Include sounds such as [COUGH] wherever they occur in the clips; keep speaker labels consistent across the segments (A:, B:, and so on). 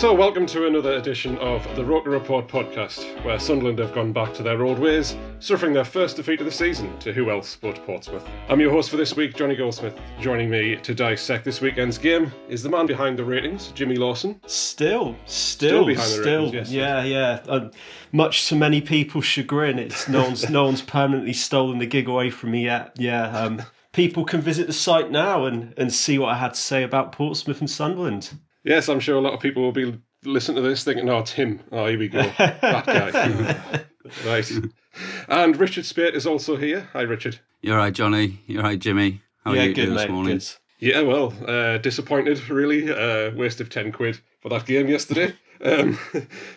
A: So, welcome to another edition of the Roker Report podcast, where Sunderland have gone back to their old ways, suffering their first defeat of the season to who else but Portsmouth. I'm your host for this week, Johnny Goldsmith. Joining me to dissect this weekend's game is the man behind the ratings, Jimmy Lawson.
B: Still, still,
A: Still behind the
B: still,
A: ratings, yes.
B: yeah, yeah. Uh, much to many people's chagrin, it's no one's no one's permanently stolen the gig away from me yet. Yeah, um, people can visit the site now and and see what I had to say about Portsmouth and Sunderland.
A: Yes, I'm sure a lot of people will be listening to this thinking, oh, Tim. Oh, here we go. [LAUGHS] that guy. [LAUGHS] right. And Richard Spate is also here. Hi, Richard.
C: You're right, Johnny. You're right, Jimmy. How
B: yeah,
C: are you
B: good
C: doing
B: mate.
C: this morning?
B: Good.
A: Yeah, well, uh, disappointed, really. Uh, waste of 10 quid for that game yesterday. [LAUGHS] Um,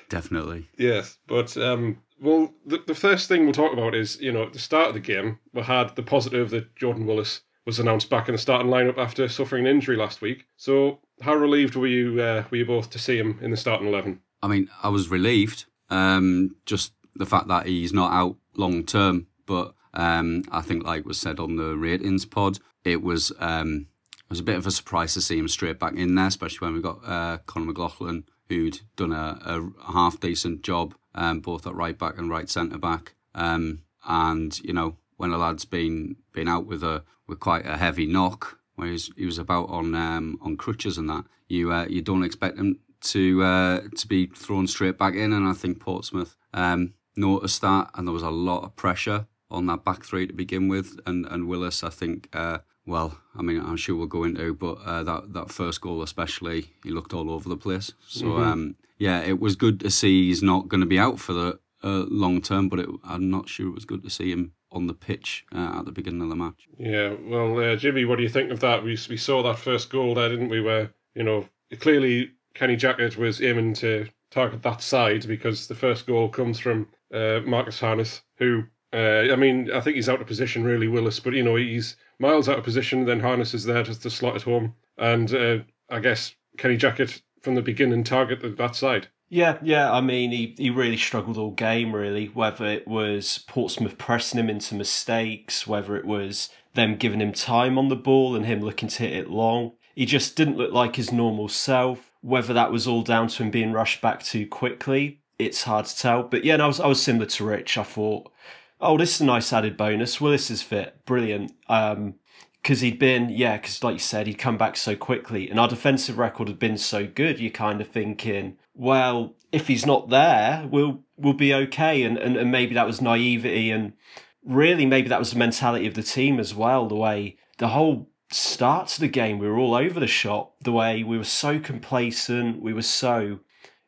C: Definitely.
A: Yes, but um, well, the, the first thing we'll talk about is you know at the start of the game we had the positive that Jordan Willis was announced back in the starting lineup after suffering an injury last week. So how relieved were you uh, were you both to see him in the starting eleven?
C: I mean, I was relieved. Um, just the fact that he's not out long term, but um, I think, like was said on the ratings pod, it was um, it was a bit of a surprise to see him straight back in there, especially when we got uh, Conor McLaughlin, who'd done a, a half decent job, um, both at right back and right centre back. Um, and you know, when a lad's been been out with a with quite a heavy knock, where he was, he was about on um, on crutches and that, you uh, you don't expect him to uh, to be thrown straight back in. And I think Portsmouth um, noticed that, and there was a lot of pressure on that back three to begin with. And and Willis, I think, uh, well, I mean, I'm sure we'll go into, but uh, that that first goal especially, he looked all over the place. So um, yeah, it was good to see he's not going to be out for the uh, long term, but it, I'm not sure it was good to see him on the pitch uh, at the beginning of the match.
A: Yeah, well, uh, Jimmy, what do you think of that? We we saw that first goal there, didn't we? Where you know clearly Kenny Jackett was aiming to target that side because the first goal comes from uh, Marcus Harness, who uh, I mean I think he's out of position really, Willis, but you know he's miles out of position. Then Harness is there just to slot it home, and I guess Kenny Jackett from the beginning targeted that side.
B: Yeah, yeah. I mean, he, he really struggled all game, really. Whether it was Portsmouth pressing him into mistakes, whether it was them giving him time on the ball and him looking to hit it long. He just didn't look like his normal self. Whether that was all down to him being rushed back too quickly, it's hard to tell. But yeah, no, I was I was similar to Rich. I thought, oh, this is a nice added bonus. Willis is fit, brilliant. Um, because he'd been, yeah, because like you said, he'd come back so quickly, and our defensive record had been so good. You're kind of thinking, well, if he's not there, we'll we'll be okay, and and, and maybe that was naivety, and really maybe that was the mentality of the team as well. The way the whole start to the game, we were all over the shop. The way we were so complacent, we were so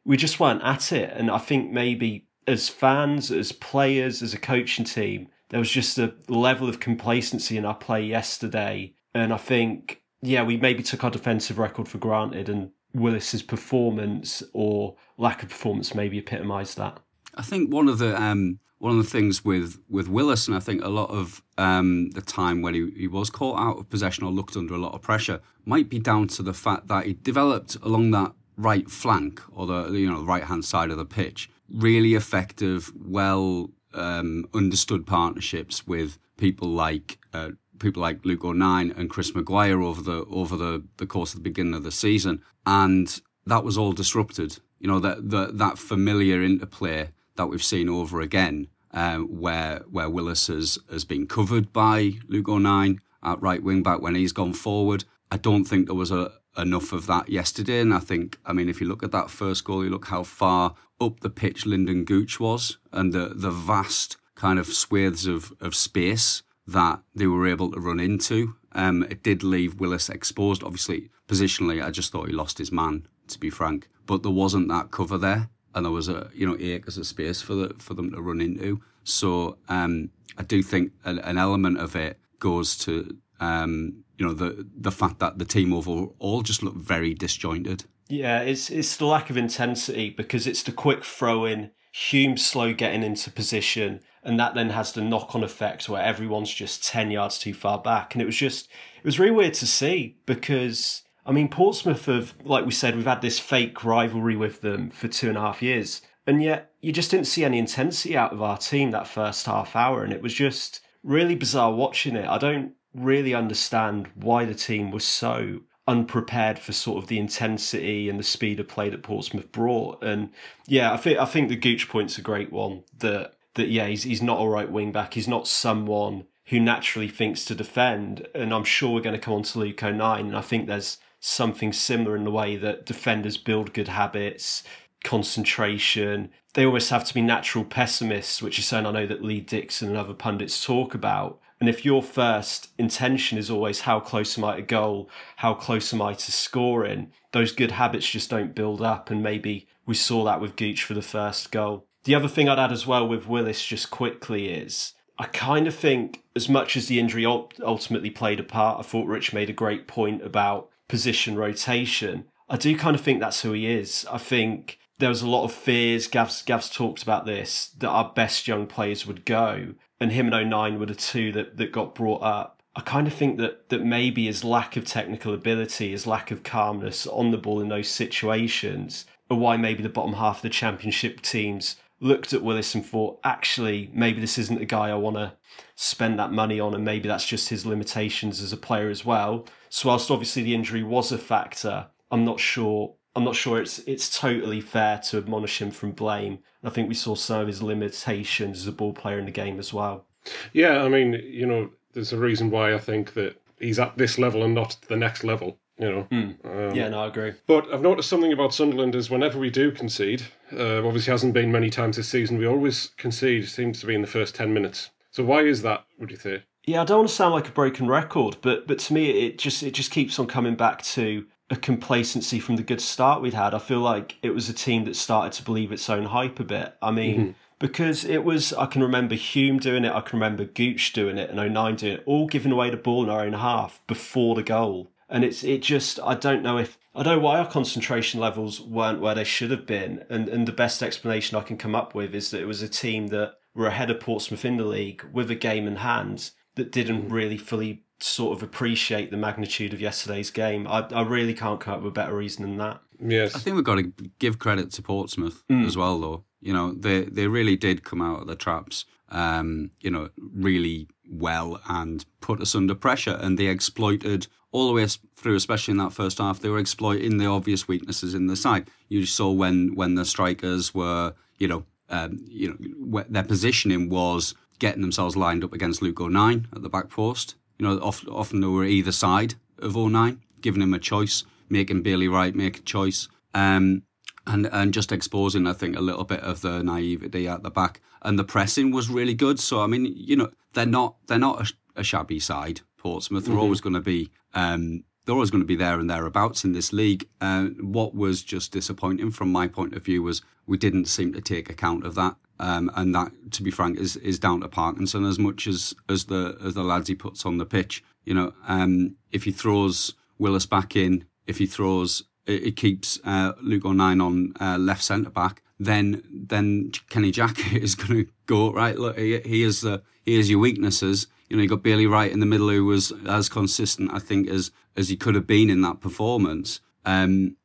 B: we just weren't at it, and I think maybe as fans, as players, as a coaching team, there was just a level of complacency in our play yesterday. And I think, yeah, we maybe took our defensive record for granted, and Willis's performance or lack of performance maybe epitomised that.
C: I think one of the um, one of the things with with Willis, and I think a lot of um, the time when he, he was caught out of possession or looked under a lot of pressure, might be down to the fact that he developed along that right flank or the you know right hand side of the pitch really effective, well um, understood partnerships with people like uh, people like Luke O'Nien and Chris Maguire over the over the, the course of the beginning of the season, and that was all disrupted. You know that that that familiar interplay that we've seen over again um, where where Willis has, has been covered by Luke O'Nien at right wing back when he's gone forward. I don't think there was a, enough of that yesterday. And I think, I mean, if you look at that first goal, you look how far up the pitch Lynden Gooch was and the, the vast kind of swathes of, of space that they were able to run into. Um, it did leave Willis exposed. Obviously, positionally, I just thought he lost his man, to be frank. But there wasn't that cover there, and there was a you know acres of space for the, for them to run into. So um, I do think an, an element of it goes to um, you know the the fact that the team overall just looked very disjointed.
B: Yeah, it's it's the lack of intensity because it's the quick throw in, Hume slow getting into position, and that then has the knock on effect where everyone's just ten yards too far back, and it was just it was really weird to see because. I mean, Portsmouth have, like we said, we've had this fake rivalry with them for two and a half years. And yet, you just didn't see any intensity out of our team that first half hour. And it was just really bizarre watching it. I don't really understand why the team was so unprepared for sort of the intensity and the speed of play that Portsmouth brought. And yeah, I think I think the Gooch point's a great one. That that yeah, he's he's not a right wing back. He's not someone who naturally thinks to defend. And I'm sure we're going to come on to Luke O'Nien. And I think there's something similar in the way that defenders build good habits, concentration. They always have to be natural pessimists, which is something I know that Lee Dixon and other pundits talk about. And if your first intention is always how close am I to goal, how close am I to scoring, those good habits just don't build up. And maybe we saw that with Gooch for the first goal. The other thing I'd add as well with Willis, just quickly, is I kind of think, as much as the injury ultimately played a part, I thought Rich made a great point about position rotation. I do kind of think that's who he is. I think there was a lot of fears. Gav's, Gav's talked about this that our best young players would go and him and O'Nien were the two that, that got brought up. I kind of think that that maybe his lack of technical ability, his lack of calmness on the ball in those situations, are why maybe the bottom half of the championship teams looked at Willis and thought, actually, maybe this isn't the guy I want to spend that money on, and maybe that's just his limitations as a player as well. So whilst obviously the injury was a factor, I'm not sure I'm not sure it's it's totally fair to admonish him from blame. I think we saw some of his limitations as a ball player in the game as well.
A: Yeah, I mean, you know, there's a reason why I think that he's at this level and not the next level. You know.
B: Mm. Um, yeah, no, I agree.
A: But I've noticed something about Sunderland is whenever we do concede, uh, obviously hasn't been many times this season. We always concede. Seems to be in the first ten minutes. So why is that? Would you say?
B: Yeah, I don't want to sound like a broken record, but but to me, it just it just keeps on coming back to a complacency from the good start we'd had. I feel like it was a team that started to believe its own hype a bit. I mean, mm-hmm. because it was, I can remember Hume doing it, I can remember Gooch doing it, and O'Nien doing it, all giving away the ball in our own half before the goal. And it's it just I don't know if I don't know why our concentration levels weren't where they should have been. And and the best explanation I can come up with is that it was a team that were ahead of Portsmouth in the league with a game in hand that didn't really fully sort of appreciate the magnitude of yesterday's game. I, I really can't come up with a better reason than that.
A: Yes,
C: I think we've got to give credit to Portsmouth mm. as well, though. You know, they they really did come out of the traps, um, you know, really well and put us under pressure, and they exploited all the way through, especially in that first half. They were exploiting the obvious weaknesses in the side. You saw when when the strikers were, you know, um, you know, their positioning was getting themselves lined up against Luke O'Nien at the back post you know, often, often they were either side of O'Nien, giving him a choice, making Bailey Wright make a choice, um, and and just exposing, I think, a little bit of the naivety at the back. And the pressing was really good. So I mean, you know, they're not they're not a, a shabby side. Portsmouth, they're mm-hmm. always going to be. Um, they're always going to be there and thereabouts in this league. Uh, what was just disappointing from my point of view was we didn't seem to take account of that. Um, and that, to be frank, is, is down to Parkinson as much as, as the as the lads he puts on the pitch. You know, um, if he throws Willis back in, if he throws, it, it keeps uh, Luke O'Nien on uh, left centre back, then then Kenny Jackett [LAUGHS] is going to go right. Look, he, he is the he is your weaknesses. You know, you got Bailey Wright in the middle, who was as consistent, I think, as as he could have been in that performance. Um,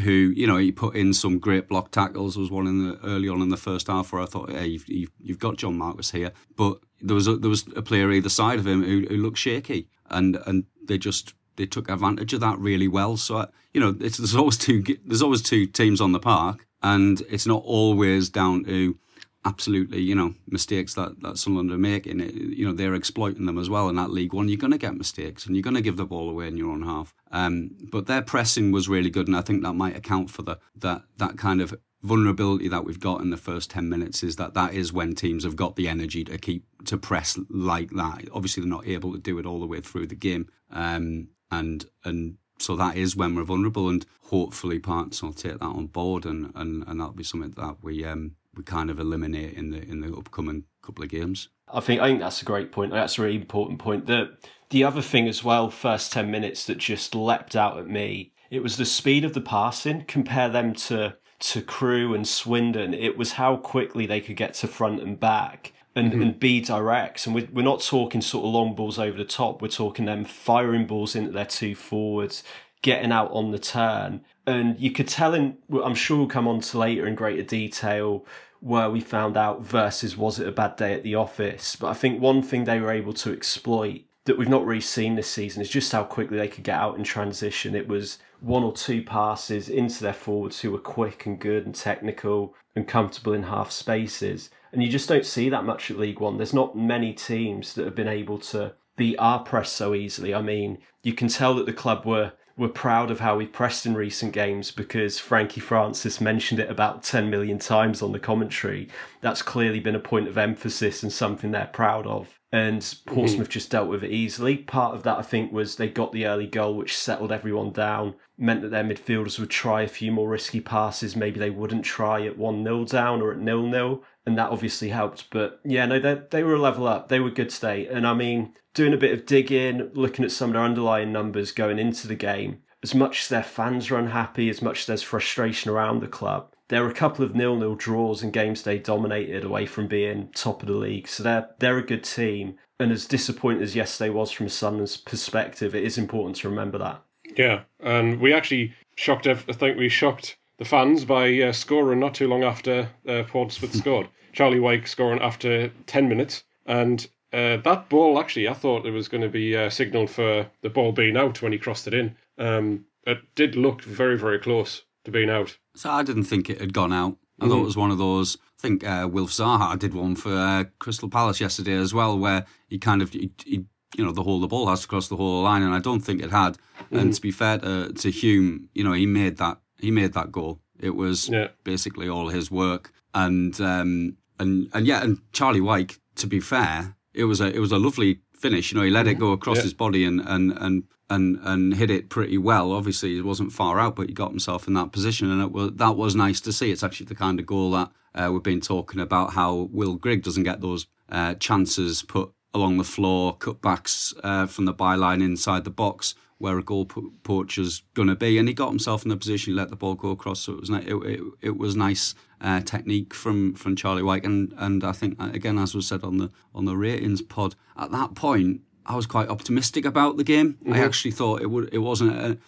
C: who you know he put in some great block tackles. was one in the early on in the first half where I thought, hey, you've, you've, you've got John Marquis here, but there was a, there was a player either side of him who, who looked shaky, and and they just they took advantage of that really well. So you know, there's always two there's always two teams on the park, and it's not always down to absolutely, you know, mistakes that, that Sunderland are making, it, you know, they're exploiting them as well in that League One. You're going to get mistakes and you're going to give the ball away in your own half. Um, but their pressing was really good, and I think that might account for the that that kind of vulnerability that we've got in the first 10 minutes is that that is when teams have got the energy to keep to press like that obviously they're not able to do it all the way through the game um, and and so that is when we're vulnerable and hopefully parts will take that on board and, and, and that'll be something that we um, we kind of eliminate in the in the upcoming couple of games.
B: I think I think that's a great point. That's a really important point. The the other thing as well, first ten minutes that just leapt out at me, it was the speed of the passing. Compare them to to Crewe and Swindon. It was how quickly they could get to front and back. And, mm-hmm. and be direct. And we're, we're not talking sort of long balls over the top. We're talking them firing balls into their two forwards, getting out on the turn. And you could tell in, I'm sure we'll come on to later in greater detail where we found out versus was it a bad day at the office. But I think one thing they were able to exploit that we've not really seen this season is just how quickly they could get out in transition. It was one or two passes into their forwards who were quick and good and technical and comfortable in half spaces. And you just don't see that much at League One. There's not many teams that have been able to beat our press so easily. I mean, you can tell that the club were we're proud of how we pressed in recent games because Frankie Francis mentioned it about 10 million times on the commentary. That's clearly been a point of emphasis and something they're proud of. And Portsmouth mm-hmm. just dealt with it easily. Part of that, I think, was they got the early goal, which settled everyone down, meant that their midfielders would try a few more risky passes. Maybe they wouldn't try at 1 0 down or at nil nil and that obviously helped. But yeah, no, they they were a level up. They were good today, and I mean, doing a bit of digging, looking at some of their underlying numbers going into the game. As much as their fans are unhappy, as much as there's frustration around the club, there were a couple of nil-nil draws in games they dominated away from being top of the league. So they're they're a good team. And as disappointing as yesterday was from Sunderland's perspective, it is important to remember that.
A: Yeah, and we actually shocked. I think we shocked the fans by uh, scoring not too long after uh, Portsmouth [LAUGHS] scored. Charlie Wyke scoring after 10 minutes. And uh, that ball, actually, I thought it was going to be uh, signalled for the ball being out when he crossed it in. Um, it did look very, very close to being out.
C: So I didn't think it had gone out. I mm thought it was one of those. I think uh, Wilf Zaha did one for uh, Crystal Palace yesterday as well, where he kind of he, he you know, the whole the ball has to cross the whole line, and I don't think it had. mm And to be fair to, to Hume, you know, he made that he made that goal. It was yeah. basically all his work, and um, and and yeah, and Charlie Wyke. To be fair, it was a it was a lovely finish. You know, he let it go across yeah. his body and and and and and hit it pretty well. Obviously, it wasn't far out, but he got himself in that position, and it was that was nice to see. It's actually the kind of goal that uh, we've been talking about. How Will Grigg doesn't get those uh, chances put along the floor, cutbacks uh, from the byline inside the box where a goal poacher's going to be, and he got himself in the position. He let the ball go across, so it was it, it, it was nice uh, technique from from Charlie Wyke, and and I think uh, again, as was said on the on the ratings pod, at that point, I was quite optimistic about the game. Mm-hmm. I actually thought it would it wasn't a,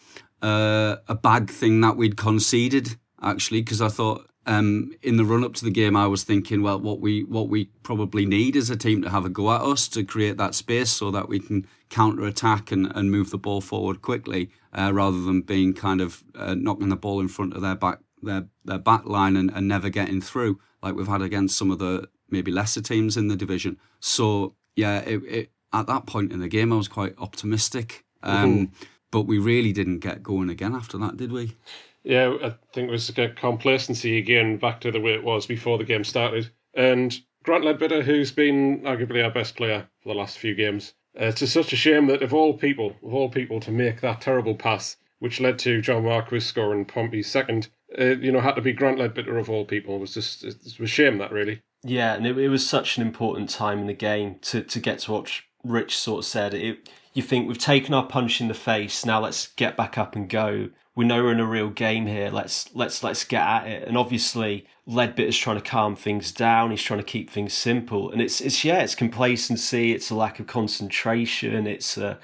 C: a, a bad thing that we'd conceded actually because I thought um, in the run up to the game, I was thinking, well, what we what we probably need is a team to have a go at us to create that space so that we can counter attack and, and move the ball forward quickly, uh, rather than being kind of uh, knocking the ball in front of their back their their back line and, and never getting through like we've had against some of the maybe lesser teams in the division. So yeah, it, it, at that point in the game, I was quite optimistic. Um, mm-hmm. But we really didn't get going again after that, did we?
A: Yeah, I think it was a complacency again, back to the way it was before the game started. And Grant Leadbitter, who's been arguably our best player for the last few games, uh, it's such a shame that of all people, of all people, to make that terrible pass, which led to John Marquis scoring Pompey's second, uh, you know, had to be Grant Leadbitter of all people. It was just, it was a shame that really.
B: Yeah, and it, it was such an important time in the game to, to get to watch Rich sort of said it. You think we've taken our punch in the face, now let's get back up and go we know we're in a real game here. Let's let's let's get at it. And obviously, Leadbitter's trying to calm things down. He's trying to keep things simple. And it's it's yeah, it's complacency. It's a lack of concentration. It's a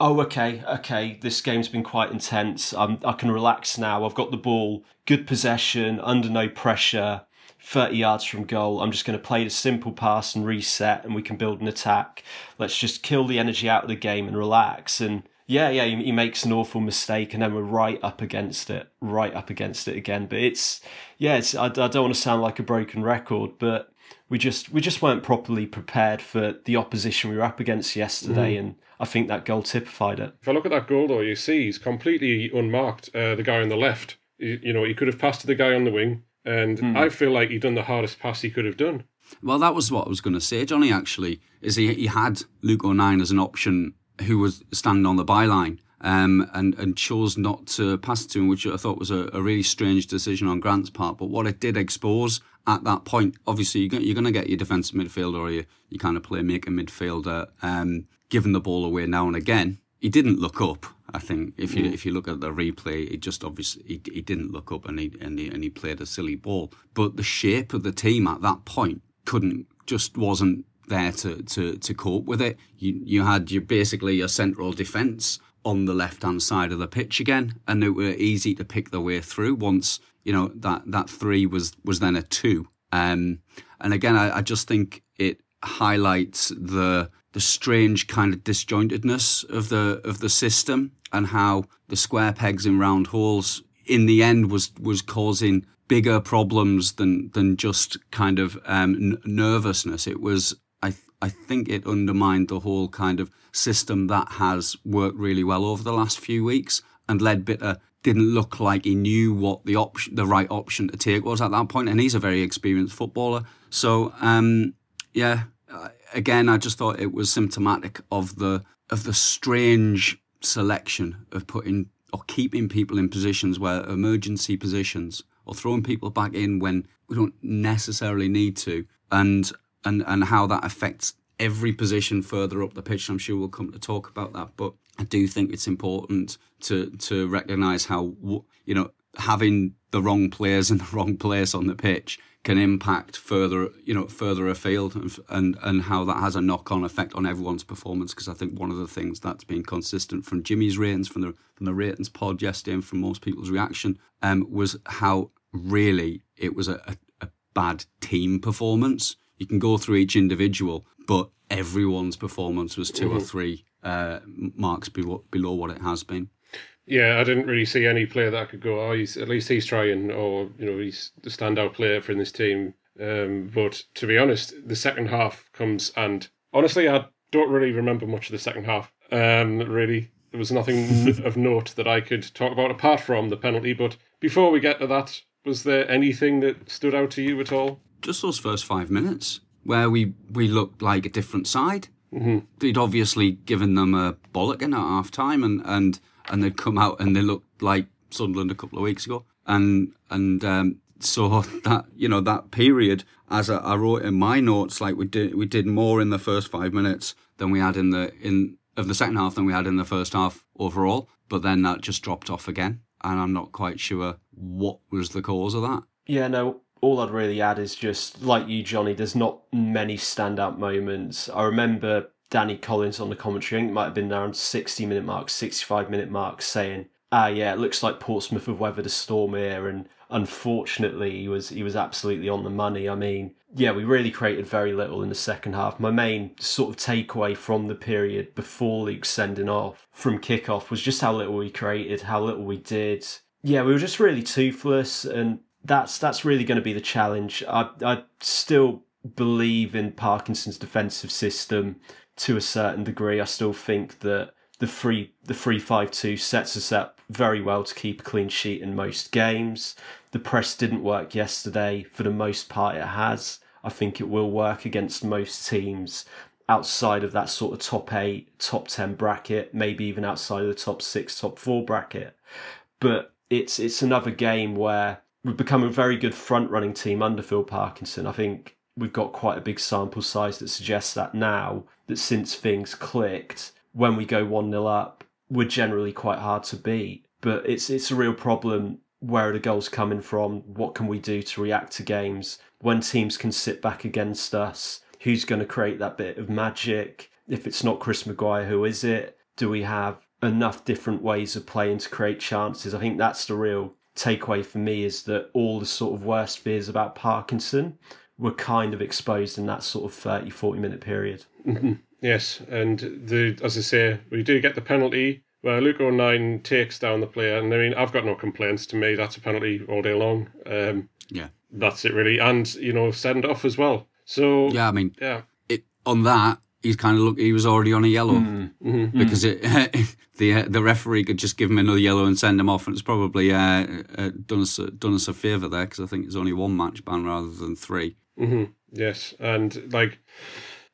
B: oh okay okay this game's been quite intense. I'm, I can relax now. I've got the ball, good possession, under no pressure. 30 yards from goal. I'm just going to play the simple pass and reset, and we can build an attack. Let's just kill the energy out of the game and relax. And yeah, yeah, he, he, makes an awful mistake, and then we're right up against it, right up against it again. But it's, yeah, it's, I, I don't want to sound like a broken record, but we just we just weren't properly prepared for the opposition we were up against yesterday, mm. and I think that goal typified it.
A: If I look at that goal, though, you see he's completely unmarked. Uh, the guy on the left, you, you, know, he could have passed to the guy on the wing, and mm. I feel like he'd done the hardest pass he could have done.
C: Well, that was what I was going to say, Johnny. Actually, is he he had Luke O'Nien as an option who was standing on the byline. Um, and and chose not to pass it to him, which I thought was a, a, really strange decision on Grant's part. But what it did expose at that point, obviously you're going to get your defensive midfielder or your, your kind of playmaker midfielder um, giving the ball away now and again. He didn't look up. I think if you mm. if you look at the replay, he just obviously he, he didn't look up and he, and he and he played a silly ball. But the shape of the team at that point couldn't just wasn't there to, to, to cope with it. You you had your basically your central defence on the left hand side of the pitch again, and it were easy to pick their way through once you know that that three was was then a two. Um, and again, I, I just think it highlights the the strange kind of disjointedness of the of the system and how the square pegs in round holes in the end was was causing bigger problems than than just kind of um, n- nervousness. It was I th- I think it undermined the whole kind of system that has worked really well over the last few weeks. And Leadbitter didn't look like he knew what the option, the right option to take was at that point. And he's a very experienced footballer. So um, yeah, again, I just thought it was symptomatic of the of the strange selection of putting or keeping people in positions where emergency positions or throwing people back in when we don't necessarily need to, and and and how that affects every position further up the pitch. I'm sure we'll come to talk about that, but I do think it's important to to recognise how you know having the wrong players in the wrong place on the pitch can impact further, you know, further afield, and and, and how that has a knock on effect on everyone's performance. Because I think one of the things that's been consistent from Jimmy's ratings, from the from the ratings pod yesterday, and from most people's reaction, um, was how really it was a, a, a bad team performance. You can go through each individual, but everyone's performance was 2 mm-hmm. or three uh, marks below, below what it has been.
A: Yeah, I didn't really see any player that I could go. Oh, he's at least he's trying, or you know, he's the standout player for in this team. Um, but to be honest, the second half comes, and honestly, I don't really remember much of the second half. Um, really, there was nothing [LAUGHS] of note that I could talk about apart from the penalty. But before we get to that, was there anything that stood out to you at all?
C: Just those first five minutes where we we looked like a different side.
A: Mm-hmm.
C: They'd obviously given them a bollocking at half time, and, and and they'd come out and they looked like Sunderland a couple of weeks ago, and and um, so [LAUGHS] that you know that period, as I, I, wrote in my notes, like we did we did more in the first five minutes than we had in the in of the second half than we had in the first half overall, but then that just dropped off again, and I'm not quite sure what was the cause of that.
B: Yeah, no, all I'd really add is just like you, Johnny. There's not many standout moments. I remember Danny Collins on the commentary. I think it might have been around 60 minute mark, 65 minute mark, saying, "Ah, yeah, it looks like Portsmouth have weathered a storm here." And unfortunately, he was he was absolutely on the money. I mean, yeah, we really created very little in the second half. My main sort of takeaway from the period before Luke sending off from kickoff was just how little we created, how little we did. Yeah, we were just really toothless, and that's that's really going to be the challenge. I I still believe in Parkinson's defensive system to a certain degree. I still think that the three the three five two sets us up very well to keep a clean sheet in most games. The press didn't work yesterday. For the most part, it has. I think it will work against most teams outside of that sort of top eight, top ten bracket, maybe even outside of the top six, top four bracket. But it's it's another game where we've become a very good front running team under Phil Parkinson. I think we've got quite a big sample size that suggests that now that since things clicked, when we go 1 0 up, we're generally quite hard to beat. But it's it's a real problem. Where are the goals coming from? What can we do to react to games? When teams can sit back against us, who's going to create that bit of magic? If it's not Chris Maguire, who is it? Do we have enough different ways of playing to create chances? I think that's the real takeaway for me is that all the sort of worst fears about Parkinson were kind of exposed in that sort of 30, 40 minute period.
A: Mm-hmm. Yes, and the as I say, we do get the penalty where Luke O'Nien takes down the player, and I mean, I've got no complaints. To me, that's a penalty all day long. Um,
C: yeah,
A: that's it really, and you know, send off as well. So
C: Yeah, I mean,
A: yeah,
C: it, on that, he's kind of look. He was already on a yellow
A: Mm-hmm.
C: because it [LAUGHS] the uh, the referee could just give him another yellow and send him off, and it's probably uh, uh, done us a- done us a favour there because I think it's only one match ban rather than three.
A: Hmm yes, and like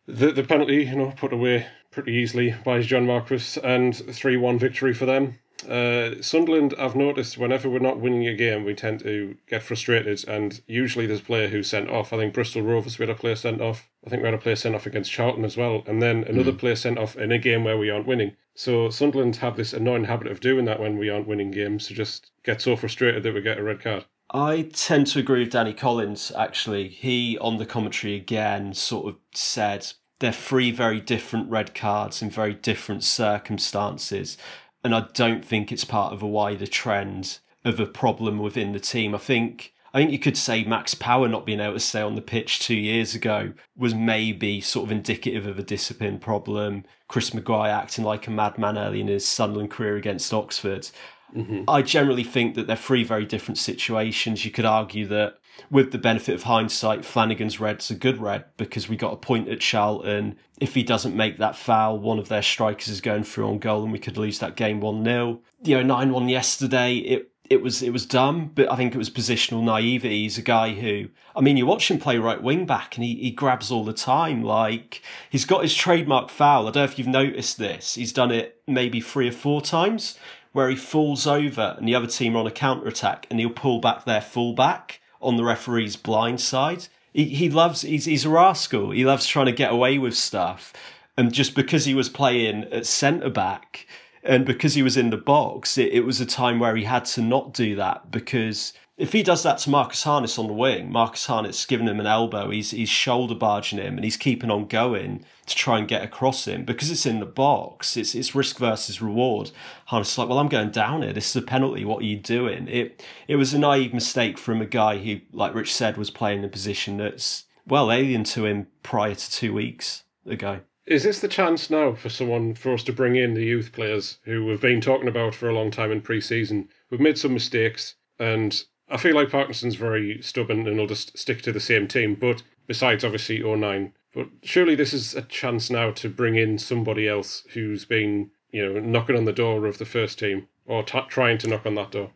A: the the penalty, you know, put away pretty easily by John Marquis, and three one victory for them. Uh, Sunderland, I've noticed whenever we're not winning a game, we tend to get frustrated, and usually there's a player who's sent off. I think Bristol Rovers we had a player sent off. I think we had a player sent off against Charlton as well, and then another player sent off in a game where we aren't winning. So Sunderland have this annoying habit of doing that when we aren't winning games, to just get so frustrated that we get a red card.
B: I tend to agree with Danny Collins, actually. He, on the commentary again, sort of said they're three very different red cards in very different circumstances. And I don't think it's part of a wider trend of a problem within the team. I think. I think you could say Max Power not being able to stay on the pitch two years ago was maybe sort of indicative of a discipline problem. Chris Maguire acting like a madman early in his Sunderland career against Oxford. Mm-hmm. I generally think that they're three very different situations. You could argue that, with the benefit of hindsight, Flanagan's red's a good red because we got a point at Charlton. If he doesn't make that foul, one of their strikers is going through on goal and we could lose that game 1 0. You know, 9 1 yesterday, it, it was it was dumb, but I think it was positional naivety. He's a guy who, I mean, you watch him play right wing back and he, he grabs all the time. Like, he's got his trademark foul. I don't know if you've noticed this. He's done it maybe three or four times where he falls over and the other team are on a counter attack and he'll pull back their fullback on the referee's blind side. He, he loves, he's, he's a rascal. He loves trying to get away with stuff. And just because he was playing at centre back and because he was in the box, it, it was a time where he had to not do that because if he does that to Marcus Harness on the wing, Marcus Harness giving him an elbow, he's he's shoulder barging him and he's keeping on going to try and get across him because it's in the box. It's it's risk versus reward. Harness is like, well, I'm going down here. This is a penalty. What are you doing? It it was a naive mistake from a guy who, like Rich said, was playing a position that's well alien to him prior to two weeks ago.
A: Is this the chance now for someone for us to bring in the youth players who we've been talking about for a long time in pre-season? We've made some mistakes, and I feel like Parkinson's very stubborn and will just stick to the same team. But besides, obviously, O'Nien. But surely this is a chance now to bring in somebody else who's been, you know, knocking on the door of the first team or t- trying to knock on that door.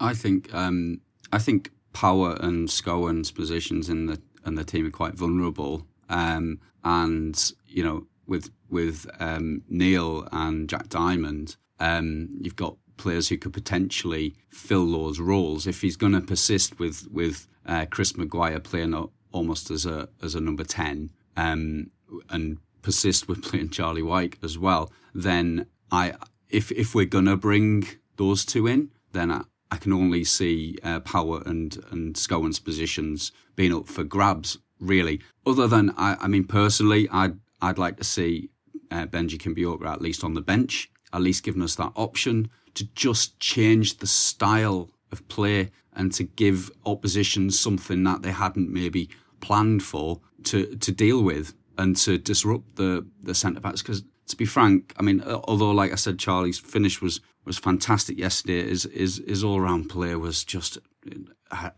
C: I think um, I think Power and Scowen's positions in the in the team are quite vulnerable, um, and you know with with um, Neil and Jack Diamond, um, you've got players who could potentially fill those roles if he's going to persist with with uh, Chris Maguire playing a, almost as a as a number ten, um, and persist with [LAUGHS] playing Charlie Wyke as well. Then I if if we're gonna bring those two in, then I, I can only see uh, Power and and Scowen's positions being up for grabs. Really, other than I, I mean personally, I'd I'd like to see uh, Benji Kimpioka at least on the bench, at least giving us that option to just change the style of play and to give opposition something that they hadn't maybe planned for to to deal with and to disrupt the the centre backs because to be frank, I mean, uh, although like I said, Charlie's finish was was fantastic yesterday. His his his all round play was just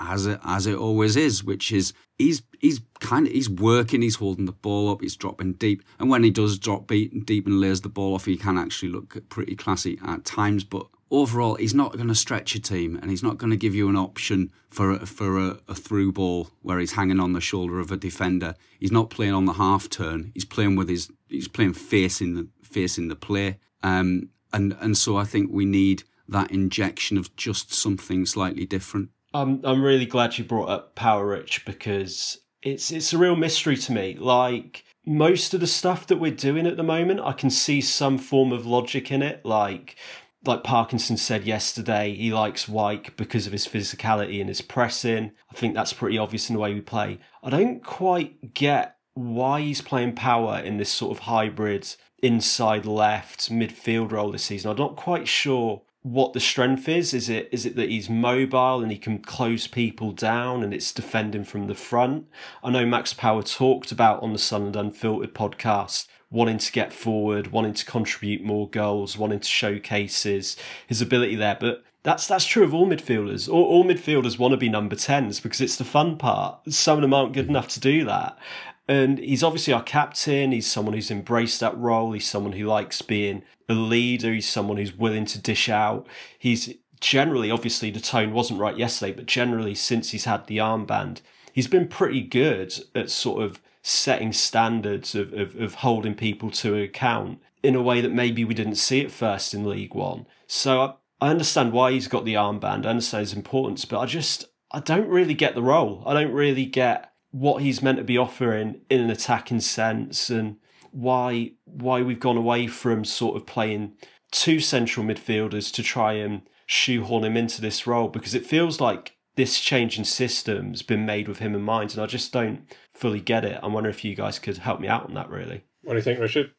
C: as it as it always is, which is he's he's kind of he's working, he's holding the ball up, he's dropping deep, and when he does drop deep, and lays the ball off, he can actually look pretty classy at times. But overall, he's not going to stretch a team, and he's not going to give you an option for a, for a, a through ball where he's hanging on the shoulder of a defender. He's not playing on the half turn. He's playing with his he's playing facing the facing the play. Um, and and so I think we need that injection of just something slightly different.
B: I'm I'm really glad you brought up Power Rich because it's it's a real mystery to me. Like most of the stuff that we're doing at the moment, I can see some form of logic in it. Like like Parkinson said yesterday, he likes Wyke because of his physicality and his pressing. I think that's pretty obvious in the way we play. I don't quite get why he's playing power in this sort of hybrid inside left midfield role this season. I'm not quite sure what the strength is. Is it is it that he's mobile and he can close people down and it's defending from the front? I know Max Power talked about on the Sunderland Unfiltered podcast wanting to get forward, wanting to contribute more goals, wanting to showcase his, his ability there, but that's that's true of all midfielders. All, all midfielders want to be number tens because it's the fun part. Some of them aren't good enough to do that. And he's obviously our captain. He's someone who's embraced that role. He's someone who likes being a leader. He's someone who's willing to dish out. He's generally, obviously, the tone wasn't right yesterday, but generally, since he's had the armband, he's been pretty good at sort of setting standards of, of, of holding people to account in a way that maybe we didn't see at first in League One. So I, I understand why he's got the armband. I understand his importance, but I just I don't really get the role. I don't really get what he's meant to be offering in an attacking sense and why why we've gone away from sort of playing two central midfielders to try and shoehorn him into this role because it feels like this change in system's been made with him in mind and I just don't fully get it. I wonder if you guys could help me out on that really.
A: What do you think, Richard?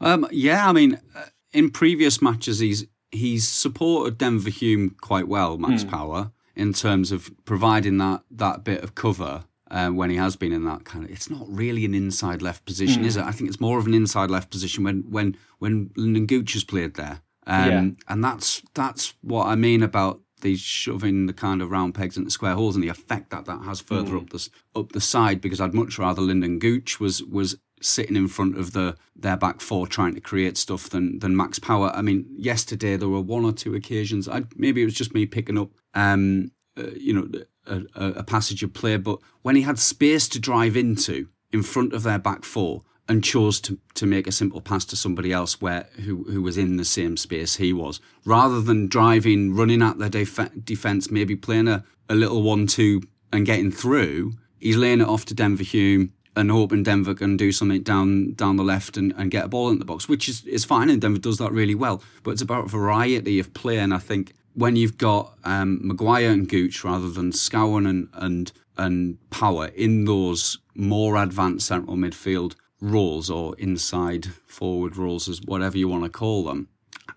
C: Um, yeah, I mean, uh, in previous matches, he's he's supported Denver Hume quite well, Max mm. Power, in terms of providing that that bit of cover um, when he has been in that kind of. It's not really an inside left position, mm. is it? I think it's more of an inside left position when when when has played there, um, yeah. and that's that's what I mean about these shoving the kind of round pegs into square holes and the effect that that has further mm. up the up the side. Because I'd much rather Lynden Gooch was was sitting in front of the their back four trying to create stuff than than Max Power. I mean, yesterday there were one or two occasions. I maybe it was just me picking up, um, uh, you know, a, a, passage of play, but when he had space to drive into in front of their back four and chose to, to make a simple pass to somebody else where who who was in the same space he was, rather than driving, running at their def- defense, maybe playing a, a little one-two and getting through. He's laying it off to Denver Hume and hoping Denver can do something down down the left and, and get a ball in the box, which is, is fine, and Denver does that really well. But it's about variety of play, and I think when you've got um, Maguire and Gooch rather than Scowen and, and and Power in those more advanced central midfield roles or inside forward roles, as whatever you want to call them,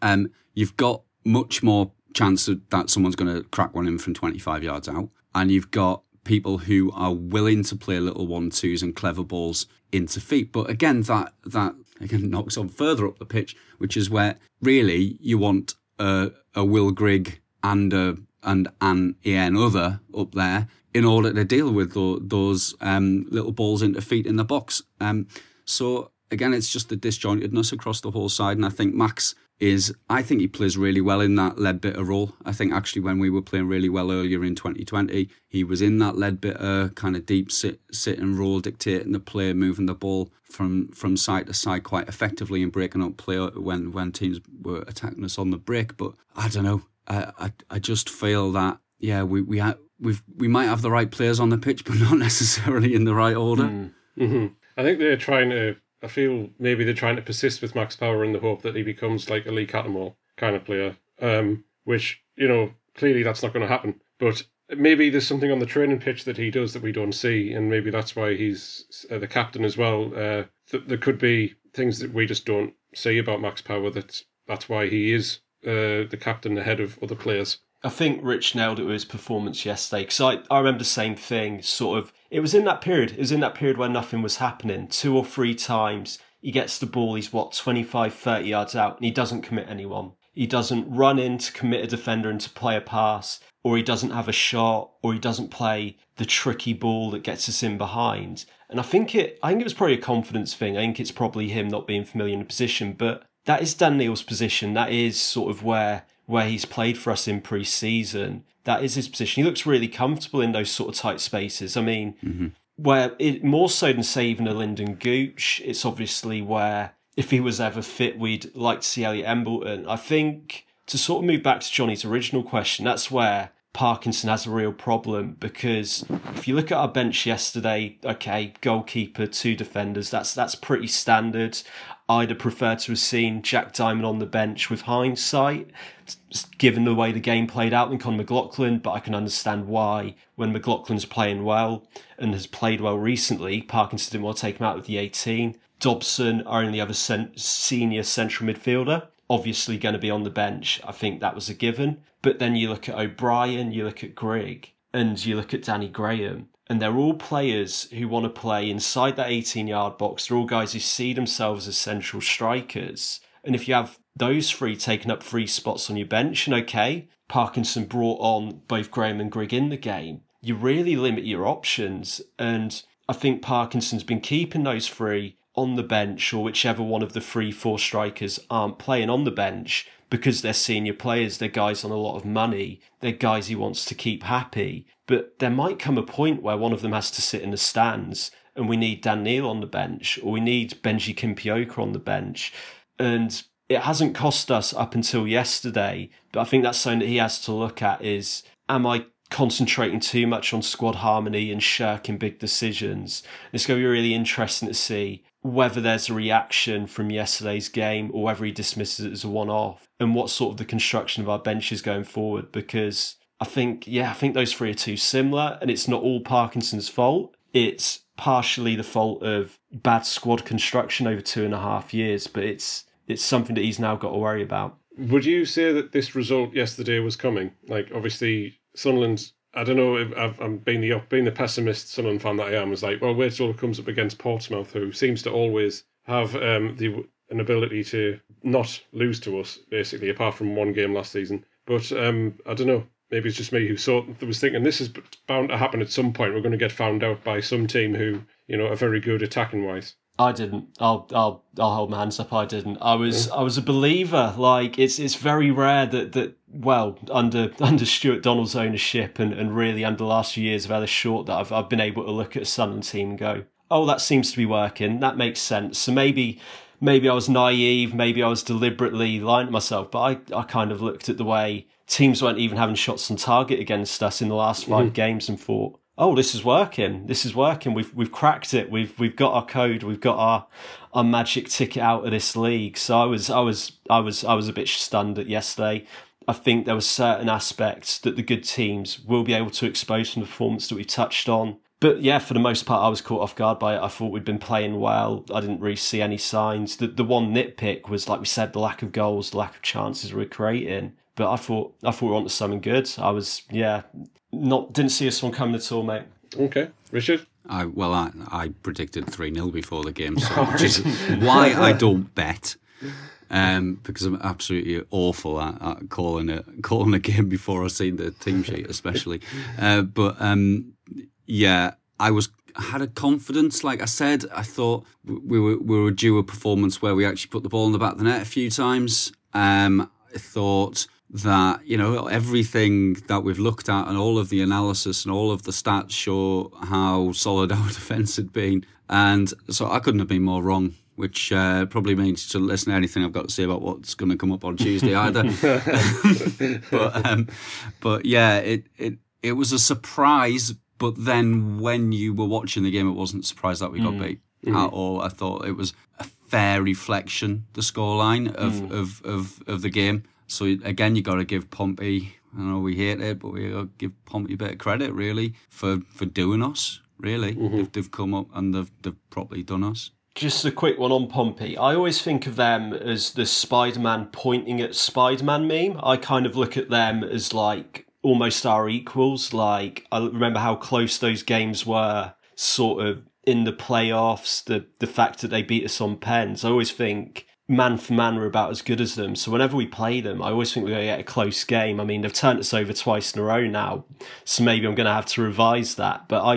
C: um, you've got much more chance that someone's going to crack one in from 25 yards out, and you've got people who are willing to play little one twos and clever balls into feet. But again, that that again [LAUGHS] knocks on further up the pitch, which is where really you want a, a Will Grigg and a and an Ian other up there in order to deal with the, those um, little balls into feet in the box. Um, so again, it's just the disjointedness across the whole side, and I think Max is I think he plays really well in that Leadbitter role. I think actually when we were playing really well earlier in 2020, he was in that Leadbitter kind of deep sit sit and role, dictating the play, moving the ball from from side to side quite effectively and breaking up play when when teams were attacking us on the break. But I don't know. I I, I just feel that yeah we we we we might have the right players on the pitch, [LAUGHS] but not necessarily in the right order.
A: Mm. Mm-hmm. I think they're trying to I feel maybe they're trying to persist with Max Power in the hope that he becomes like a Lee Cattermole kind of player, um, which, you know, clearly that's not going to happen. But maybe there's something on the training pitch that he does that we don't see, and maybe that's why he's uh, the captain as well. Uh, th- there could be things that we just don't see about Max Power that's, that's why he is uh, the captain ahead of other players.
B: I think Rich nailed it with his performance yesterday because I, I remember the same thing. Sort of, it was in that period. It was in that period where nothing was happening. Two or three times he gets the ball. He's what 25, 30 yards out, and he doesn't commit anyone. He doesn't run in to commit a defender and to play a pass, or he doesn't have a shot, or he doesn't play the tricky ball that gets us in behind. And I think it. I think it was probably a confidence thing. I think it's probably him not being familiar in the position, but that is Dan Neil's position. That is sort of where where he's played for us in pre-season, that is his position. He looks really comfortable in those sort of tight spaces. I mean, mm-hmm. where it more so than say even a Lynden Gooch, it's obviously where if he was ever fit, we'd like to see Elliot Embleton. I think to sort of move back to Johnny's original question, that's where Parkinson has a real problem because if you look at our bench yesterday, okay, goalkeeper, two defenders, that's that's pretty standard. I'd have preferred to have seen Jack Diamond on the bench with hindsight, given the way the game played out than Con McLaughlin, but I can understand why when McLaughlin's playing well and has played well recently, Parkinson didn't want to take him out of the 18. Dobson, our only other sen- senior central midfielder, obviously going to be on the bench. I think that was a given. But then you look at O'Brien, you look at Grigg, and you look at Danny Graham, and they're all players who want to play inside that 18 yard box. They're all guys who see themselves as central strikers. And if you have those three taking up three spots on your bench, and okay, Parkinson brought on both Graham and Grigg in the game, you really limit your options. And I think Parkinson's been keeping those three on the bench or whichever one of the three, four strikers aren't playing on the bench because they're senior players, they're guys on a lot of money, they're guys he wants to keep happy. But there might come a point where one of them has to sit in the stands and we need Dan Neil on the bench or we need Benji Kimpioka on the bench. And it hasn't cost us up until yesterday, but I think that's something that he has to look at is am I concentrating too much on squad harmony and shirking big decisions? It's going to be really interesting to see whether there's a reaction from yesterday's game or whether he dismisses it as a one off and what sort of the construction of our bench is going forward because I think, yeah, I think those three are too similar and it's not all Parkinson's fault. It's partially the fault of bad squad construction over two and a half years, but it's it's something that he's now got to worry about.
A: Would you say that this result yesterday was coming? Like, obviously, Sunderland. I don't know if I've, I'm being the being the pessimist Sunderland fan that I am. Was like, well, wait till it comes up against Portsmouth, who seems to always have um, the an ability to not lose to us, basically, apart from one game last season. But um, I don't know. Maybe it's just me who saw was thinking this is bound to happen at some point. We're going to get found out by some team who you know are very good attacking wise.
B: I didn't. I'll I'll I'll hold my hands up. I didn't. I was I was a believer. Like it's it's very rare that that well under [LAUGHS] under Stuart Donald's ownership and, and really under the last few years of Ellis Short that I've I've been able to look at a Sunderland team and go, oh, that seems to be working. That makes sense. So maybe maybe I was naive. Maybe I was deliberately lying to myself. But I I kind of looked at the way teams weren't even having shots on target against us in the last 5 mm-hmm. games and thought oh, this is working. This is working. We've we've cracked it. We've we've got our code. We've got our our magic ticket out of this league. So I was I was I was I was a bit stunned at yesterday. I think there were certain aspects that the good teams will be able to expose from the performance that we touched on. But yeah, for the most part, I was caught off guard by it. I thought we'd been playing well. I didn't really see any signs. The the one nitpick was, like we said, the lack of goals, the lack of chances we're creating. But I thought I thought we were onto something good. I was yeah not didn't see this one coming at all, mate.
A: Okay, Richard.
C: I well, I, I predicted three 0 before the game, so [LAUGHS] which is why I don't bet. Um, because I'm absolutely awful at, at, calling a calling a game before I've seen the team sheet, especially. Uh, but um, yeah, I was had a confidence. Like I said, I thought we were we were due a performance where we actually put the ball in the back of the net a few times. Um, I thought that you know everything that we've looked at and all of the analysis and all of the stats show how solid [LAUGHS] our defence had been, and so I couldn't have been more wrong. Which uh, probably means to listen to anything I've got to say about what's going to come up on Tuesday [LAUGHS] either. [LAUGHS] but um, but yeah, it it it was a surprise. But then when you were watching the game, it wasn't a surprise that we got mm. beat mm. at all. I thought it was a fair reflection, the scoreline of, mm. of, of, of the game. So again, you got to give Pompey. I know we hate it, but we got to give Pompey a bit of credit really for for doing us. Really, mm-hmm. they've, they've come up and they've they've properly done us.
B: Just a quick one on Pompey. I always think of them as the Spider Man pointing at Spider Man meme. I kind of look at them as like almost our equals. Like, I remember how close those games were, sort of in the playoffs, the, the fact that they beat us on pens. I always think man for man we're about as good as them. So whenever we play them, I always think we're going to get a close game. I mean, they've turned us over twice in a row now, so maybe I'm going to have to revise that. But I,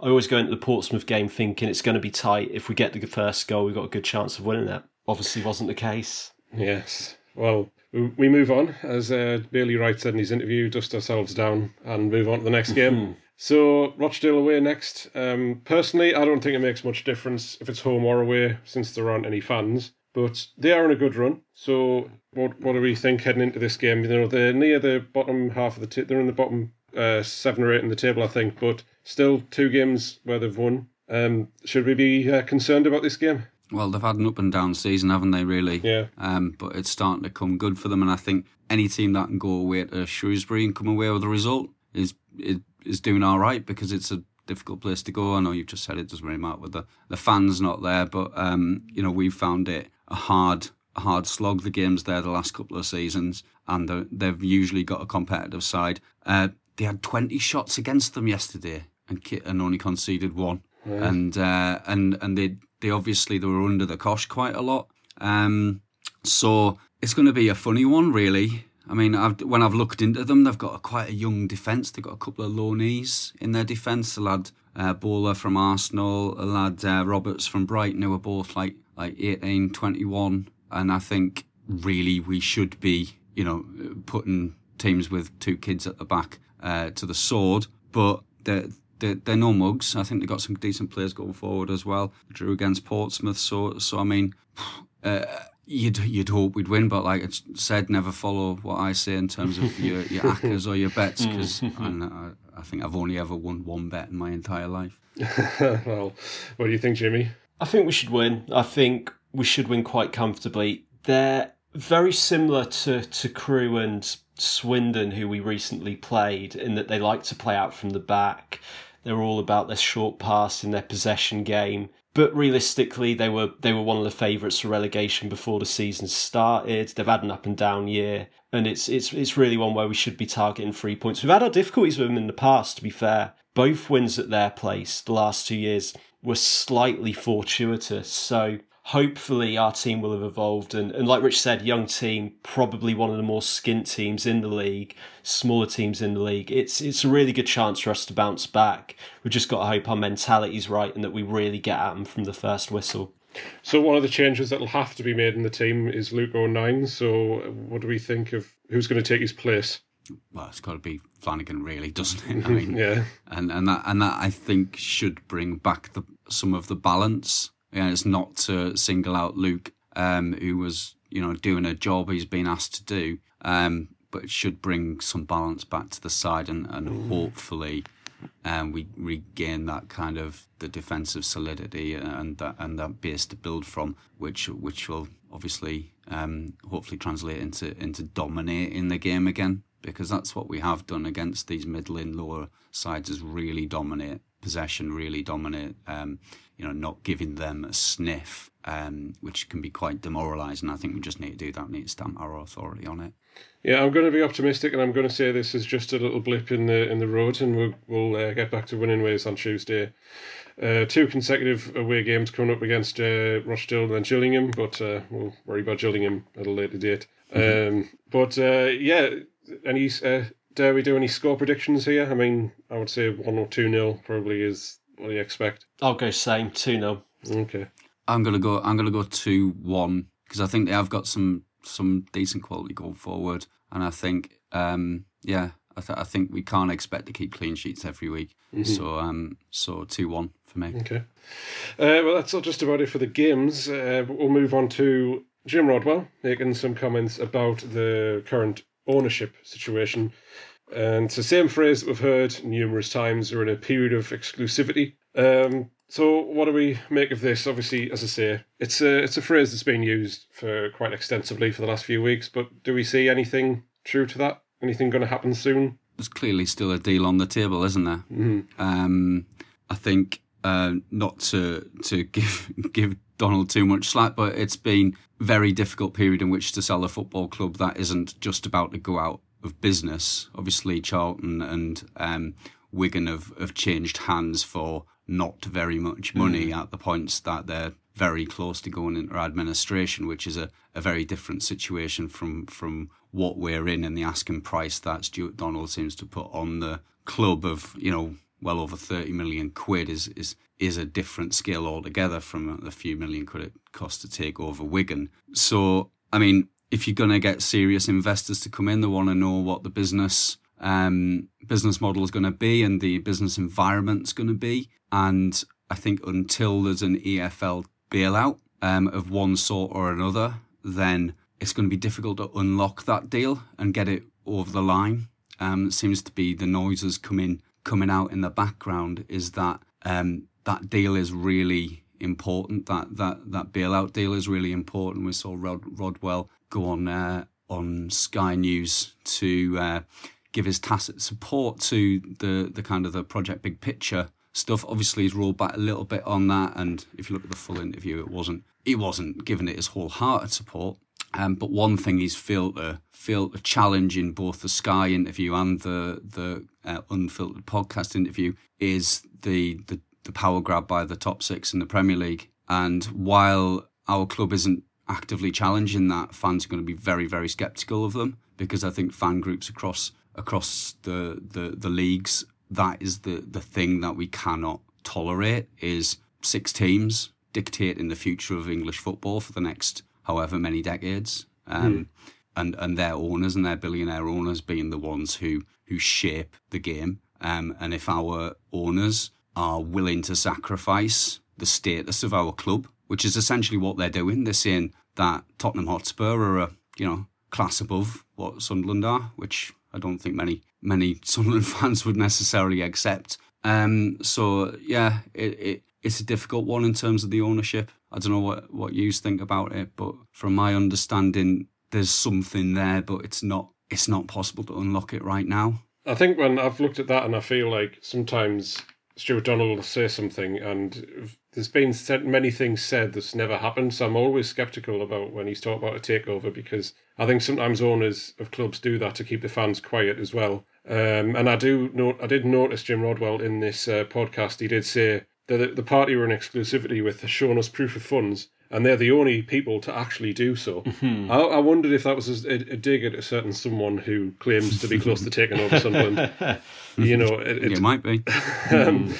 B: I always go into the Portsmouth game thinking it's going to be tight. If we get the first goal, we've got a good chance of winning it. Obviously, wasn't the case.
A: Yes. Well, we move on, as uh, Bailey Wright said in his interview, dust ourselves down and move on to the next [LAUGHS] game. So Rochdale away next. Um, personally, I don't think it makes much difference if it's home or away, since there aren't any fans. But they are on a good run. So what what do we think heading into this game? You know, they're near the bottom half of the t- they're in the bottom uh, seven or eight in the table, I think. But still, two games where they've won. Um, should we be uh, concerned about this game?
C: Well, they've had an up and down season, haven't they? Really.
A: Yeah.
C: Um, but it's starting to come good for them, and I think any team that can go away to Shrewsbury and come away with a result is is, is doing all right because it's a difficult place to go. I know you've just said it doesn't really matter with the, the fans not there, but um, you know we've found it a hard hard slog the games there the last couple of seasons, and they've usually got a competitive side. Uh, they had 20 shots against them yesterday and and only conceded one. Yeah. And uh, and and they they obviously they were under the cosh quite a lot. Um, so it's going to be a funny one, really. I mean, I've, when I've looked into them, they've got a, quite a young defence. They've got a couple of loanees in their defence. A lad uh, Bowler from Arsenal, a lad uh, Roberts from Brighton, who were both like like 18, 21. And I think really we should be, you know, putting teams with two kids at the back uh, to the sword. But they're, they're, they're, no mugs. I think they've got some decent players going forward as well. Drew against Portsmouth. So, so I mean, [SIGHS] uh, you'd you'd hope we'd win, but like I said, never follow what I say in terms of your your [LAUGHS] accas or your bets because [LAUGHS] mm. I, I think I've only ever won one bet in my entire life. [LAUGHS]
A: well, what do you think, Jimmy?
B: I think we should win. I think we should win quite comfortably. They're very similar to, to Crewe and Swindon, who we recently played, in that they like to play out from the back. They're all about their short pass in their possession game. But realistically, they were they were one of the favourites for relegation before the season started. They've had an up and down year, and it's it's it's really one where we should be targeting three points. We've had our difficulties with them in the past. To be fair, both wins at their place the last two years were slightly fortuitous. So hopefully our team will have evolved and, and like Rich said, young team, probably one of the more skint teams in the league, smaller teams in the league. It's it's a really good chance for us to bounce back. We've just got to hope our mentality's right and that we really get at them from the first whistle.
A: So one of the changes that'll have to be made in the team is Luke O'Nien. So what do we think of who's going to take his place?
C: Well, it's got to be Flanagan, really, doesn't it? [LAUGHS] I mean,
A: yeah,
C: and and that and that I think should bring back the some of the balance and it's not to single out Luke, um, who was you know doing a job he's been asked to do, um, but it should bring some balance back to the side and, and hopefully um, we regain that kind of the defensive solidity and that and that base to build from, which which will obviously um, hopefully translate into into dominating the game again because that's what we have done against these middling lower sides is really dominate possession, really dominate. Um, you know, not giving them a sniff, um, which can be quite demoralising. I think we just need to do that. We need to stamp our authority on it.
A: Yeah, I'm going to be optimistic, and I'm going to say this is just a little blip in the in the road, and we'll we'll uh, get back to winning ways on Tuesday. Uh, two consecutive away games coming up against uh, Rochdale and then Gillingham, but uh, we'll worry about Gillingham at a later date. Mm-hmm. Um, but uh, yeah, any uh, dare we do any score predictions here? I mean, I would say one or two nil probably is what do you expect?
B: I'll go same two 0
A: Okay.
C: I'm gonna go. I'm gonna go two one because I think they have got some some decent quality going forward, and I think um, yeah, I, th- I think we can't expect to keep clean sheets every week. Mm-hmm. So um, so two one for me.
A: Okay. Uh, well, that's not just about it for the games. Uh, we'll move on to Jim Rodwell making some comments about the current ownership situation and it's the same phrase that we've heard numerous times. We're in a period of exclusivity. Um, so what do we make of this? Obviously, as I say, it's a it's a phrase that's been used for quite extensively for the last few weeks. But do we see anything true to that? Anything going to happen soon?
C: There's clearly still a deal on the table, isn't there?
A: Mm-hmm.
C: Um, I think uh, not to to [LAUGHS] give give Donald too much slack, but it's been very difficult period in which to sell a football club that isn't just about to go out of business. Obviously, Charlton and um, Wigan have, have changed hands for not very much money mm. at the points that they're very close to going into administration, which is a, a very different situation from from what we're in and the asking price that Stuart Donald seems to put on the club of, you know, well over 30 million quid is is is a different scale altogether from the few million quid it cost to take over Wigan. So, I mean, if you're going to get serious investors to come in, they want to know what the business um, business model is going to be and the business environment is going to be. And I think until there's an EFL bailout um, of one sort or another, then it's going to be difficult to unlock that deal and get it over the line. Um, it seems to be the noises coming coming out in the background is that um, that deal is really important. That that that bailout deal is really important. We saw Rod, Rodwell go on uh, on Sky News to uh, give his tacit support to the the kind of the project big picture stuff. Obviously, he's rolled back a little bit on that, and if you look at the full interview, it wasn't he wasn't giving it his wholehearted support. Um, but one thing a felt a challenge in both the Sky interview and the the uh, unfiltered podcast interview is the, the the power grab by the top six in the Premier League. And while our club isn't actively challenging that, fans are going to be very, very sceptical of them because I think fan groups across across the, the, the leagues that is the the thing that we cannot tolerate is six teams dictating the future of English football for the next however many decades. Um, and, and their owners and their billionaire owners being the ones who, who shape the game. Um, and if our owners are willing to sacrifice the status of our club, which is essentially what they're doing, they're saying that Tottenham Hotspur are a you know class above what Sunderland are, which I don't think many many [LAUGHS] Sunderland fans would necessarily accept. Um, so yeah, it, it it's a difficult one in terms of the ownership. I don't know what what you think about it, but from my understanding, there's something there, but it's not it's not possible to unlock it right now.
A: I think when I've looked at that and I feel like sometimes Stuart Donald will say something and there's been said, many things said that's never happened. So I'm always skeptical about when he's talking about a takeover because I think sometimes owners of clubs do that to keep the fans quiet as well. Um, and I do note, I did notice Jim Rodwell in this uh, podcast. He did say that the party were in exclusivity with showing us proof of funds and they're the only people to actually do so. Mm-hmm. I, I, wondered if that was a, a, dig at a certain someone who claims to be close to taking over Sunderland. [LAUGHS] you know,
C: it, it, it might be. [LAUGHS]
A: um,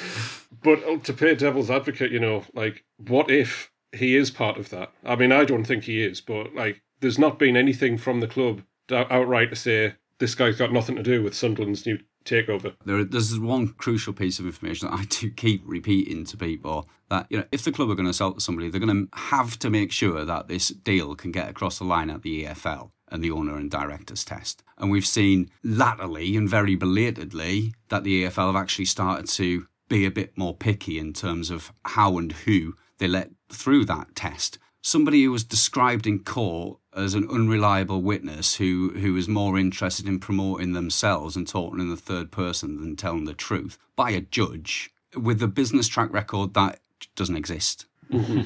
A: but oh, to play devil's advocate, you know, like, what if he is part of that? I mean, I don't think he is, but like, there's not been anything from the club outright to say this guy's got nothing to do with Sunderland's new takeover.
C: There, there's one crucial piece of information that I do keep repeating to people that you know if the club are going to sell to somebody, they're going to have to make sure that this deal can get across the line at the EFL and the owner and directors test. And we've seen latterly and very belatedly that the EFL have actually started to be a bit more picky in terms of how and who they let through that test somebody who was described in court as an unreliable witness who, who was more interested in promoting themselves and talking in the third person than telling the truth by a judge with a business track record that doesn't exist.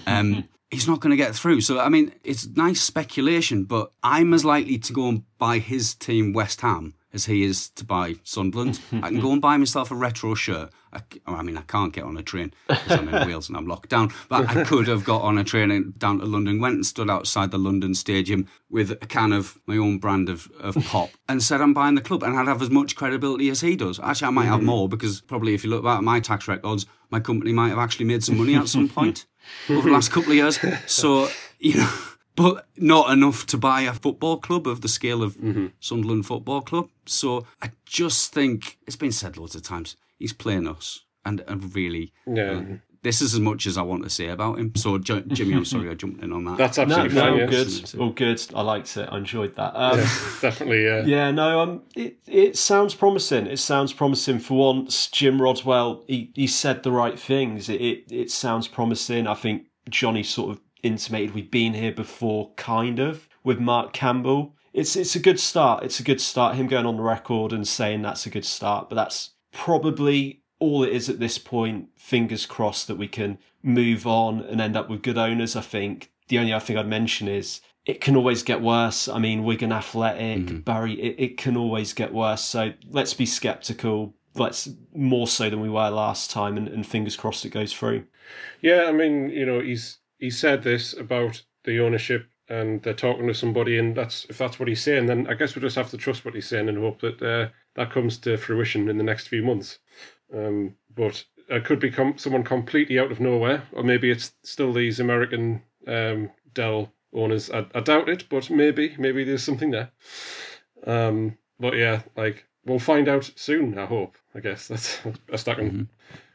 C: um, he's not going to get through. So, I mean, it's nice speculation, but I'm as likely to go and buy his team, West Ham, as he is to buy Sunderland. I can go and buy myself a retro shirt. I, I mean, I can't get on a train because I'm in [LAUGHS] Wales and I'm locked down, but I could have got on a train and down to London, went and stood outside the London Stadium with a can of my own brand of, of pop [LAUGHS] and said I'm buying the club and I'd have as much credibility as he does. Actually, I might have mm-hmm. more because probably if you look back at my tax records, my company might have actually made some money at some point [LAUGHS] over the last couple of years. So, you know but not enough to buy a football club of the scale of mm-hmm. Sunderland Football Club. So I just think it's been said loads of times. He's playing us, and and really,
A: yeah. Uh,
C: this is as much as I want to say about him. So, Jimmy, I'm sorry I jumped in on that.
A: That's absolutely no, fine.
B: No, good. All good. I liked it. I enjoyed that. Um,
A: yeah, definitely. Yeah.
B: Yeah. No. Um. It it sounds promising. It sounds promising for once. Jim Rodwell. He he said the right things. It it, it sounds promising. I think Johnny sort of intimated we've been here before, kind of, with Mark Campbell. It's it's a good start. It's a good start. Him going on the record and saying that's a good start, but that's probably all it is at this point. Fingers crossed that we can move on and end up with good owners. I think the only other thing I'd mention is it can always get worse. I mean, Wigan Athletic, mm-hmm. Barry, it, it can always get worse. So let's be skeptical. Let's more so than we were last time, and, and fingers crossed it goes through.
A: Yeah, I mean, you know, he's he said this about the ownership and they're talking to somebody and that's if that's what he's saying then i guess we just have to trust what he's saying and hope that uh, that comes to fruition in the next few months. Um, but it could become someone completely out of nowhere or maybe it's still these american um, dell owners. I, I, doubt it but maybe maybe there's something there. Um, but yeah like we'll find out soon i hope i guess. That's best i can mm-hmm.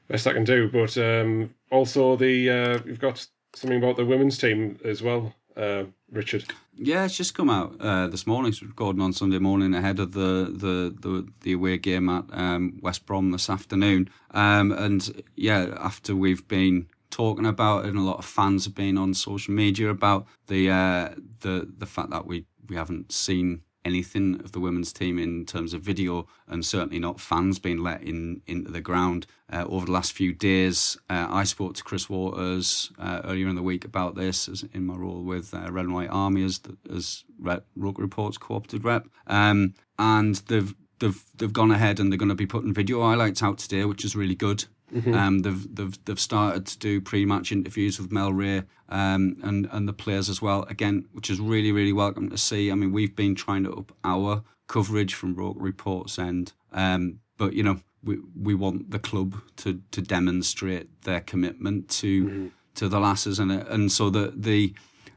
A: best i can do. But um, also the uh, we've got something about the women's team as well, uh, Richard.
C: Yeah, it's just come out uh, this morning. It's recording on Sunday morning ahead of the the the, the away game at um, West Brom this afternoon. Um, and yeah, after we've been talking about it, and a lot of fans have been on social media about the uh, the the fact that we we haven't seen anything of the women's team in terms of video, and certainly not fans being let in into the ground. Uh, over the last few days, uh, I spoke to Chris Waters uh, earlier in the week about this, as in my role with uh, Red and White Army as as rep, Report's co-opted rep, um, and they've they've they've gone ahead and they're going to be putting video highlights out today, which is really good. Mm-hmm. Um, they've they've they've started to do pre-match interviews with Mel Reay um, and and the players as well. Again, which is really really welcome to see. I mean, we've been trying to up our coverage from Roker Reports end, um, but you know we we want the club to to demonstrate their commitment to mm-hmm. to the lasses, and and so the the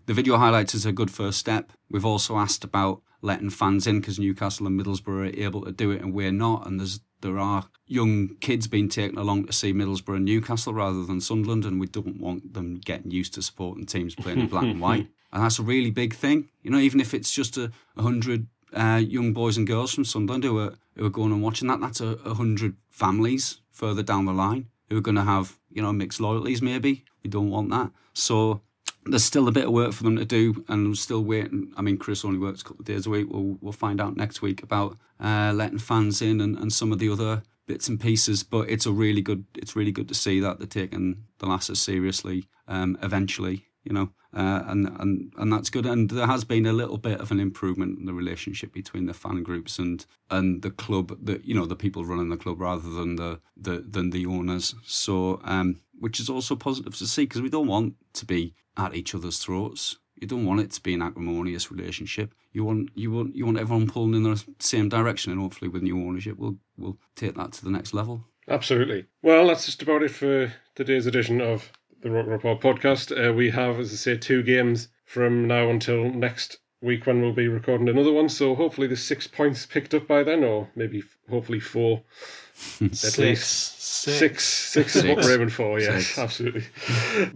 C: the video highlights is a good first step. We've also asked about letting fans in because Newcastle and Middlesbrough are able to do it and we're not, and there's there are young kids being taken along to see Middlesbrough and Newcastle rather than Sunderland, and we don't want them getting used to supporting teams playing in black and white. [LAUGHS] And that's a really big thing. You know, even if it's just a, a hundred uh, young boys and girls from Sunderland who are who are going and watching that, that's a, a hundred families further down the line who are going to have you know mixed loyalties. Maybe we don't want that. So there's still a bit of work for them to do, and I'm still waiting. I mean, Chris only works a couple of days a week. We'll we'll find out next week about uh, letting fans in and, and some of the other bits and pieces. But it's a really good. It's really good to see that they're taking the lasses seriously. Um, eventually, you know, uh, and and and that's good. And there has been a little bit of an improvement in the relationship between the fan groups and and the club. The you know the people running the club rather than the, the than the owners. So um, which is also positive to see because we don't want to be at each other's throats. You don't want it to be an acrimonious relationship. You want you want you want everyone pulling in the same direction, and hopefully with new ownership, we'll we'll take that to the next level.
A: Absolutely. Well, that's just about it for today's edition of the Roker Report podcast. Uh, we have, as I say, two games from now until next week when we'll be recording another one. So hopefully the six points picked up by then, or maybe hopefully four [LAUGHS] at
B: six,
A: least. Six. Six, six is what we're aiming for, yes, six. absolutely.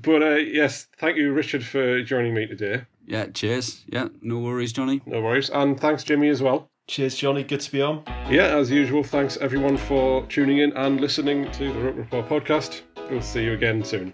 A: But uh, yes, thank you, Richard, for joining me today.
C: Yeah, cheers. Yeah, no worries, Johnny.
A: No worries. And thanks, Jimmy, as well.
B: Cheers, Johnny. Good to be on.
A: Yeah, as usual, thanks everyone for tuning in and listening to the Roker Report podcast. We'll see you again soon.